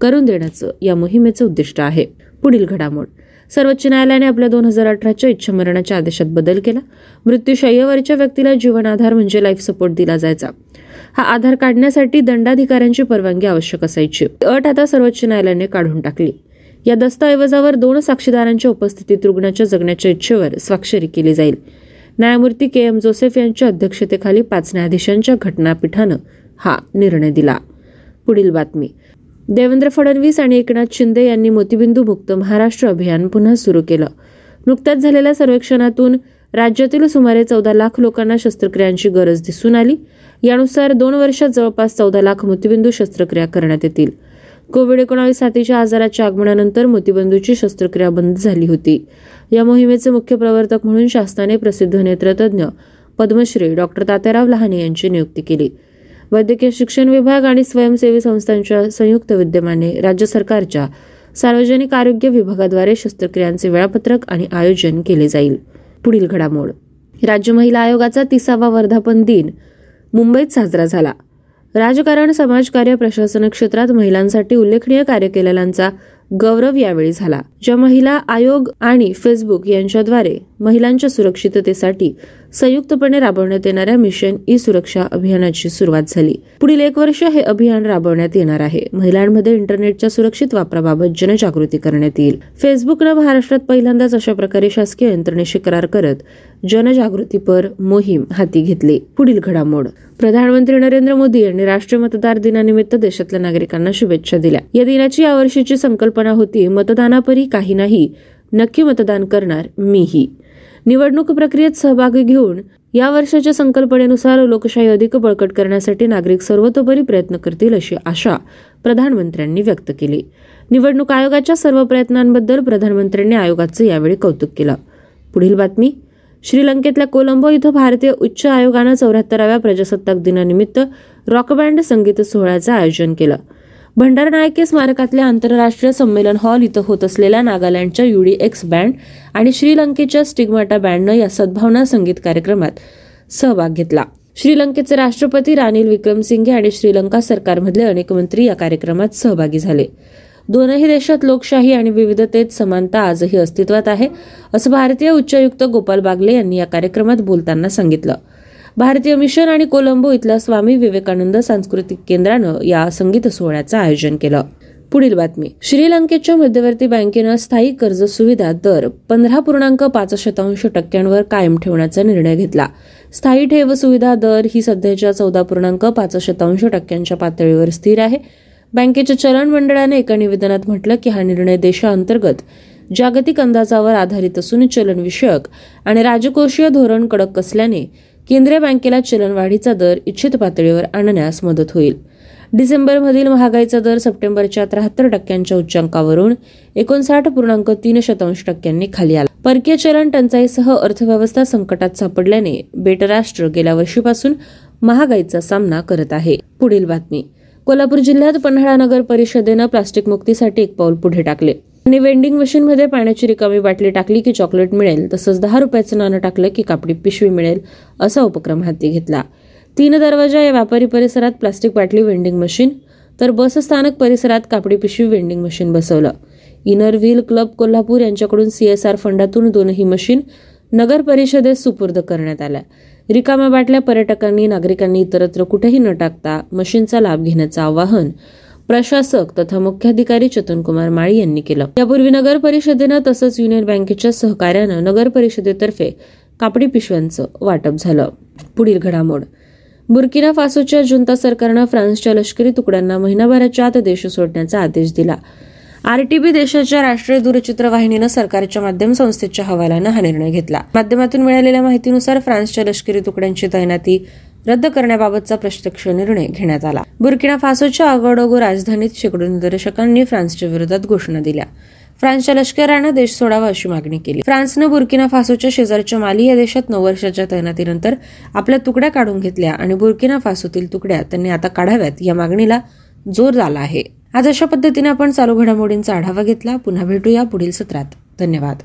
करून देण्याचं या मोहिमेचं उद्दिष्ट आहे. पुढील घडामोड. सर्वोच्च न्यायालयाने आपल्या दोन हजार अठराच्या इच्छामरणाच्या आदेशात बदल केला. मृत्यूशय्यावरच्या व्यक्तीला जीवन आधार म्हणजे लाईफ सपोर्ट दिला जायचा. हा आधार काढण्यासाठी दंडाधिकाऱ्यांची परवानगी आवश्यक असायची. अट आता सर्वोच्च न्यायालयाने काढून टाकली. या दस्तऐवजावर दोन साक्षीदारांच्या उपस्थितीत रुग्णाच्या जगण्याच्या इच्छेवर स्वाक्षरी केली जाईल. न्यायमूर्ती के एम जोसेफ यांच्या अध्यक्षतेखाली पाच न्यायाधीशांच्या घटनापीठानं हा निर्णय दिला. पुढील बातमी. देवेंद्र फडणवीस आणि एकनाथ शिंदे यांनी मोतीबिंदू मुक्त महाराष्ट्र अभियान पुन्हा सुरू केलं. नुकत्याच झालेल्या सर्वेक्षणातून राज्यातील सुमारे चौदा लाख लोकांना शस्त्रक्रियांची गरज दिसून आली. यानुसार दोन वर्षात जवळपास चौदा लाख मोतीबिंदू शस्त्रक्रिया करण्यात येतील. कोविड एकोणावीस साथीच्या आजाराच्या आगमनानंतर मोतीबिंदूची शस्त्रक्रिया बंद झाली होती. या मोहिमेचे मुख्य प्रवर्तक म्हणून शासनाने प्रसिद्ध नेत्रतज्ञ पद्मश्री डॉक्टर तात्याराव लहाने यांची नियुक्ती केली. वैद्यकीय शिक्षण विभाग आणि स्वयंसेवी संस्थांच्या संयुक्त विद्यमाने राज्य सरकारच्या सार्वजनिक आरोग्य विभागाद्वारे शस्त्रक्रियांचे वेळापत्रक आणि आयोजन केले जाईल. पुढील घडामोड. राज्य महिला आयोगाचा तिसावा वर्धापन दिन मुंबईत साजरा झाला. राजकारण समाजकार्य प्रशासन क्षेत्रात महिलांसाठी उल्लेखनीय कार्य केलेल्यांचा गौरव यावेळी झाला. ज्या महिला आयोग आणि फेसबुक यांच्याद्वारे महिलांच्या सुरक्षिततेसाठी संयुक्तपणे राबवण्यात येणाऱ्या मिशन ई सुरक्षा अभियानाची सुरुवात झाली. पुढील एक वर्ष हे अभियान राबवण्यात येणार आहे. महिलांमध्ये इंटरनेटच्या सुरक्षित वापराबाबत जनजागृती करण्यात येईल. फेसबुकनं महाराष्ट्रात पहिल्यांदाच अशा प्रकारे शासकीय यंत्रणेशी करार करत जनजागृतीपर मोहीम हाती घेतली. पुढील घडामोड. प्रधानमंत्री नरेंद्र मोदी यांनी राष्ट्रीय मतदार दिनानिमित्त देशातल्या नागरिकांना शुभेच्छा दिल्या. या दिनाची यावर्षीची संकल्पना होती मतदानापरी काही नाही नक्की मतदान करणार मीही. निवडणूक प्रक्रियेत सहभागी घेऊन या वर्षाच्या संकल्पनेनुसार लोकशाही अधिक बळकट करण्यासाठी नागरिक सर्वतोपरी प्रयत्न करतील अशी आशा प्रधानमंत्र्यांनी व्यक्त केली. निवडणूक आयोगाच्या सर्व प्रयत्नांबद्दल प्रधानमंत्र्यांनी आयोगाचं यावेळी कौतुक केलं. पुढील बातमी. श्रीलंकेतल्या कोलंबो इथं भारतीय उच्च आयोगानं चौऱ्याहत्तराव्या प्रजासत्ताक दिनानिमित्त रॉक बँड संगीत सोहळ्याचं आयोजन केलं. भंडारनायके स्मारकातल्या आंतरराष्ट्रीय संमेलन हॉल इथं होत असलेल्या नागालँडच्या युडी एक्स बँड आणि श्रीलंकेच्या स्टिग्माटा बँडनं या सद्भावना संगीत कार्यक्रमात सहभाग घेतला. श्रीलंकेचे राष्ट्रपती रानिल विक्रमसिंघे आणि श्रीलंका सरकारमधले अनेक मंत्री या कार्यक्रमात सहभागी झाले. दोनही देशात लोकशाही आणि विविधतेत समानता आजही अस्तित्वात आहे असं भारतीय उच्चायुक्त गोपाल बागले यांनी या कार्यक्रमात बोलताना सांगितलं. भारतीय मिशन आणि कोलंबो इथल्या स्वामी विवेकानंद सांस्कृतिक केंद्रानं या संगीत सोहळ्याचं आयोजन केलं. पुढील बातमी. श्रीलंकेच्या मध्यवर्ती बँकेनं स्थायी कर्ज सुविधा दर पंधरा पूर्णांक पाच शतांश टक्क्यांवर कायम ठेवण्याचा निर्णय घेतला. स्थायी ठेव सुविधा दर ही सध्याच्या चौदा पूर्णांक पाच शतांश टक्क्यांच्या पातळीवर स्थिर आहे. बँकेच्या चलन मंडळाने एका निवेदनात म्हटलं की हा निर्णय देशाअंतर्गत जागतिक अंदाजावर आधारित असून चलनविषयक आणि राजकोषीय धोरण कडक असल्याने केंद्रीय बँकेला चलनवाढीचा दर इच्छित पातळीवर आणण्यास मदत होईल. डिसेंबरमधील महागाईचा दर सप्टेंबरच्या त्र्याहत्तर टक्क्यांच्या उच्चांकावरून एकोणसाठ पूर्णांक तीन शतांश टक्क्यांनी खाली आला. परकीय चलन टंचाईसह अर्थव्यवस्था संकटात सापडल्याने बेटराष्ट्र गेल्या वर्षीपासून महागाईचा सामना करत आहे. पुढील बातमी. कोल्हापूर जिल्ह्यात पन्हाळा नगर परिषदेनं प्लास्टिक मुक्तीसाठी एक पाऊल पुढे टाकले. आणि वेंडिंग मशीनमध्ये पाण्याची रिकामी बाटली टाकली की चॉकलेट मिळेल तसंच दहा रुपयाचं नाणं टाकलं की कापडी पिशवी मिळेल असा उपक्रम हाती घेतला. तीन दरवाजा या व्यापारी परिसरात प्लास्टिक बाटली वेंडिंग मशीन तर बस स्थानक परिसरात कापडी पिशवी वेंडिंग मशीन बसवलं. इनर व्हील क्लब कोल्हापूर यांच्याकडून सीएसआर फंडातून दोनही मशीन नगर परिषदेत सुपूर्द करण्यात आल्या. रिकाम्या बाटल्या पर्यटकांनी नागरिकांनी इतरत्र कुठेही न टाकता मशीनचा लाभ घेण्याचं आवाहन प्रशासक तथा मुख्याधिकारी चतनकुमार माळी यांनी केलं. यापूर्वी नगर परिषदेनं तसंच युनियन बँकेच्या सहकार्यानं नगर परिषदेतर्फे कापडी पिशव्यांचं वाटप झालं. पुढील घडामोड. बुर्किना फासोच्या जुंता सरकारनं फ्रान्सच्या लष्करी तुकड्यांना महिनाभराच्या आत देश सोडण्याचा आदेश दिला. आरटीबी देशाच्या राष्ट्रीय दूरचित्रवाहिनीनं सरकारच्या माध्यम संस्थेच्या हवालानं हा निर्णय घेतला. माध्यमातून मिळालेल्या माहितीनुसार फ्रान्सच्या लष्करी तुकड्यांची तैनाती रद्द करण्याबाबतचा प्रत्यक्ष निर्णय घेण्यात आला. बुर्किना फासोच्या अगोडोगो राजधानीत शेकडो निदर्शकांनी फ्रान्सच्या विरोधात घोषणा दिल्या. फ्रान्सच्या लष्करानं देश सोडावा अशी मागणी केली. फ्रान्सनं बुर्किना फासोच्या शेजारच्या माली या देशात नऊ वर्षाच्या तैनातीनंतर आपल्या तुकड्या काढून घेतल्या आणि बुर्किना फासोतील तुकड्या त्यांनी आता काढाव्यात या मागणीला जोर झाला आहे. आज अशा पद्धतीने आपण चालू घडामोडींचा आढावा घेतला. पुन्हा भेटूया पुढील सत्रात. धन्यवाद.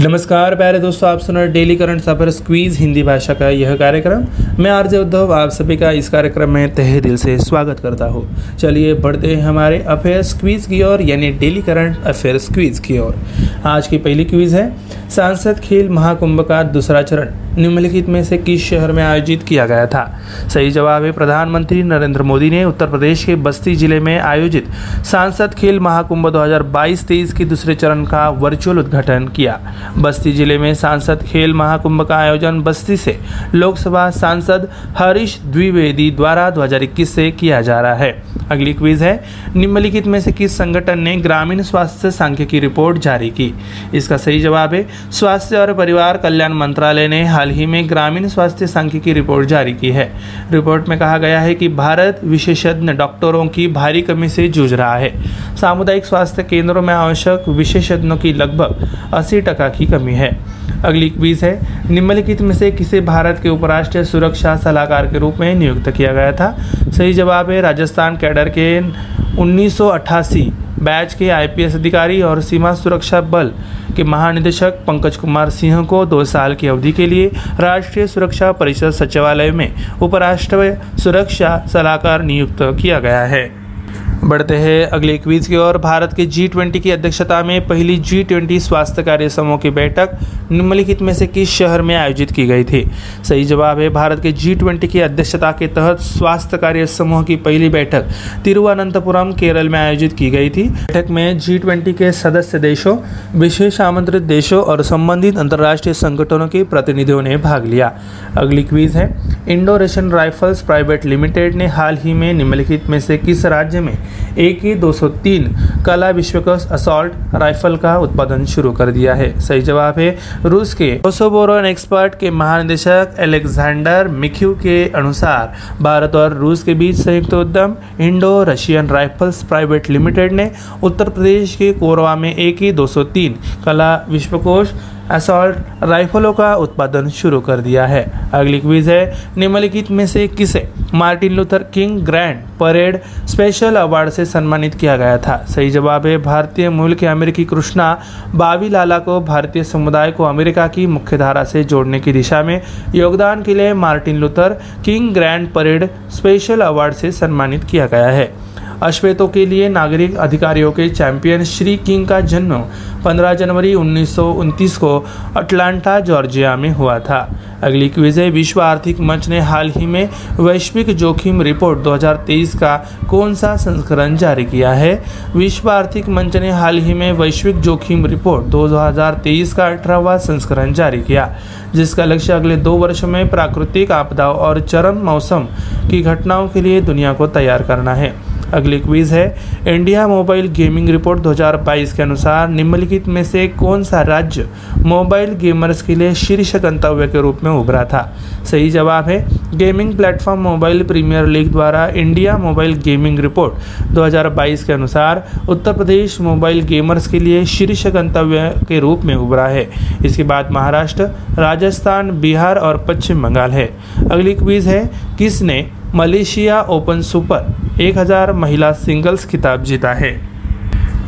नमस्कार, प्यारे दोस्तों, आप सुन रहे डेली करंट सफ़र स्क्वीज, हिंदी भाषा का यह कार्यक्रम। मैं आरजे उद्धव, आप सभी का इस कार्यक्रम में तहे दिल से स्वागत करता हूँ। चलिए, बढ़ते हैं हमारे अफेयर स्क्वीज की ओर, यानी डेली करंट अफेयर स्क्वीज की ओर। आज की पहली क्वीज है, सांसद खेल महाकुंभ का दूसरा चरण। निम्नलिखित में से किस शहर में आयोजित किया गया था? सही जवाब है, प्रधानमंत्री नरेंद्र मोदी ने उत्तर प्रदेश के बस्ती ज़िले में आयोजित सांसद खेल महाकुंभ 2022-23 के दूसरे चरण का वर्चुअल उद्घाटन किया। बस्ती ज़िले में सांसद खेल महाकुंभ का आयोजन बस्ती से लोकसभा सांसद हरीश द्विवेदी द्वारा 2021 से किया जा रहा है। अगली क्विज है, निम्नलिखित में से किस संगठन ने ग्रामीण स्वास्थ्य सांख्यिकी रिपोर्ट जारी की? इसका सही जवाब है, स्वास्थ्य और परिवार कल्याण मंत्रालय ने हाल ही में ग्रामीण स्वास्थ्य संघ की रिपोर्ट जारी की है। रिपोर्ट में कहा गया है कि भारत विशेषज्ञ डॉक्टरों की भारी कमी से जूझ रहा है। सामुदायिक स्वास्थ्य केंद्रों में आवश्यक विशेषज्ञों की लगभग 80 टका की कमी है। अगली क्वीज है। निम्नलिखित में से किसे भारत के उपराष्ट्रीय सुरक्षा सलाहकार के रूप में नियुक्त किया गया था? सही जवाब है राजस्थान कैडर के 1988 बैच के आईपीएस अधिकारी और सीमा सुरक्षा बल के महानिदेशक पंकज कुमार सिंह को दो साल की अवधि के लिए राष्ट्रीय सुरक्षा परिषद सचिवालय में उपराष्ट्रीय सुरक्षा सलाहकार नियुक्त किया गया है। बढ़ते हैं अगले क्वीज की ओर। भारत के जी ट्वेंटी की अध्यक्षता में पहली जी ट्वेंटी स्वास्थ्य कार्य समूह की बैठक निम्नलिखित में से किस शहर में आयोजित की गई थी? सही जवाब है भारत के जी ट्वेंटी की अध्यक्षता के तहत स्वास्थ्य कार्य समूह की पहली बैठक तिरुवनंतपुरम, केरल में आयोजित की गई थी। बैठक में जी ट्वेंटी के सदस्य देशों, विशेष आमंत्रित देशों और संबंधित अंतर्राष्ट्रीय संगठनों के प्रतिनिधियों ने भाग लिया। अगली क्वीज है। Indo Russian rifles private limited ने हाल ही में निम्नलिखित में से किस राज्य में ए के 203 कला विश्वकोश असॉल्ट राइफल का उत्पादन शुरू कर दिया है। सही जवाब है रूस के। कोसोबोरोन एक्सपर्ट के महानिदेशक एलेक्जेंडर मिख्यू के अनुसार भारत और रूस के बीच संयुक्त उद्यम Indo Russian rifles private limited ने उत्तर प्रदेश के कोरवा में ए के 203 कला विश्वकोश असॉल्ट राइफलों का उत्पादन शुरू कर दिया है। अगली क्विज है, निम्नलिखित में से किसे Martin Luther King grand parade special award से सम्मानित किया गया था? सही जवाब है, भारतीय मूल के अमेरिकी कृष्णा बावी लाला को भारतीय समुदाय को अमेरिका की मुख्यधारा से जोड़ने की दिशा में योगदान के लिए Martin Luther King grand parade special award से सम्मानित किया गया है। अश्वेतों के लिए नागरिक अधिकारियों के चैंपियन श्री किंग का जन्म 15 जनवरी उन्नीस सौ उनतीस को अटलांटा, जॉर्जिया में हुआ था। अगली क्विज है, विश्व आर्थिक मंच ने हाल ही में वैश्विक जोखिम रिपोर्ट 2023 का कौन सा संस्करण जारी किया है? विश्व आर्थिक मंच ने हाल ही में वैश्विक जोखिम रिपोर्ट 2023 का अठारहवा संस्करण जारी किया, जिसका लक्ष्य अगले दो वर्षों में प्राकृतिक आपदाओं और चरम मौसम की घटनाओं के लिए दुनिया को तैयार करना है। अगली क्विज है। इंडिया मोबाइल गेमिंग रिपोर्ट 2022 के अनुसार निम्नलिखित में से कौन सा राज्य मोबाइल गेमर्स के लिए शीर्ष गंतव्य के रूप में उभरा था? सही जवाब है gaming platform mobile premier league द्वारा इंडिया मोबाइल गेमिंग रिपोर्ट 2022 के अनुसार उत्तर प्रदेश मोबाइल गेमर्स के लिए शीर्ष गंतव्य के रूप में उभरा है। इसके बाद महाराष्ट्र, राजस्थान, बिहार और पश्चिम बंगाल है। अगली क्विज है, किसने मलेशिया ओपन सुपर एक हजार महिला सिंगल्स खिताब जीत आहे.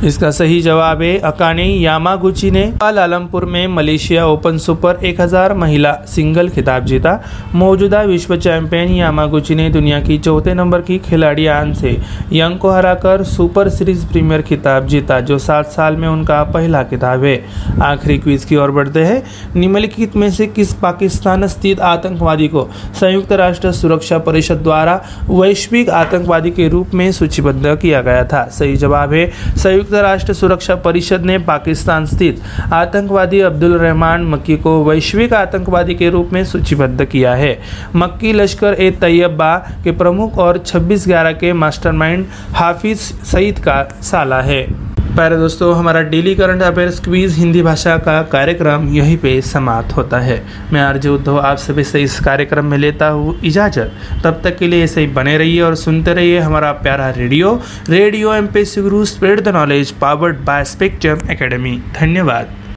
इसका सही जवाब है अकाने यामागुची ने। कल आलमपुर में मलेशिया ओपन सुपर 1000 महिला सिंगल खिताब जीता। मौजूदा विश्व चैंपियन यामागुची ने दुनिया की चौथे नंबर की खिलाड़ी आन से यंग को हराकर सुपर सीरीज़ प्रीमियर खिताब जीता, जो सात साल में उनका पहला खिताब है। आखिरी क्विज की ओर बढ़ते हैं। निम्नलिखित में से किस पाकिस्तान स्थित आतंकवादी को संयुक्त राष्ट्र सुरक्षा परिषद द्वारा वैश्विक आतंकवादी के रूप में सूचीबद्ध किया गया था? सही जवाब है संयुक्त राष्ट्र सुरक्षा परिषद ने पाकिस्तान स्थित आतंकवादी अब्दुल रहमान मक्की को वैश्विक आतंकवादी के रूप में सूचीबद्ध किया है मक्की लश्कर ए तैयबा के प्रमुख और 26 ग्यारह के मास्टरमाइंड हाफिज सईद का साला है प्यारे दोस्तों, हमारा daily current affairs quiz Hindi भाषा का कार्यक्रम यहीं पे समाप्त होता है। मैं आरजे उद्धव आप सभी से इस कार्यक्रम में लेता हूँ इजाज़त। तब तक के लिए ऐसे ही बने रहिए और सुनते रहिए हमारा प्यारा radio radio M P Guru spread the knowledge, powered by spectrum academy. धन्यवाद।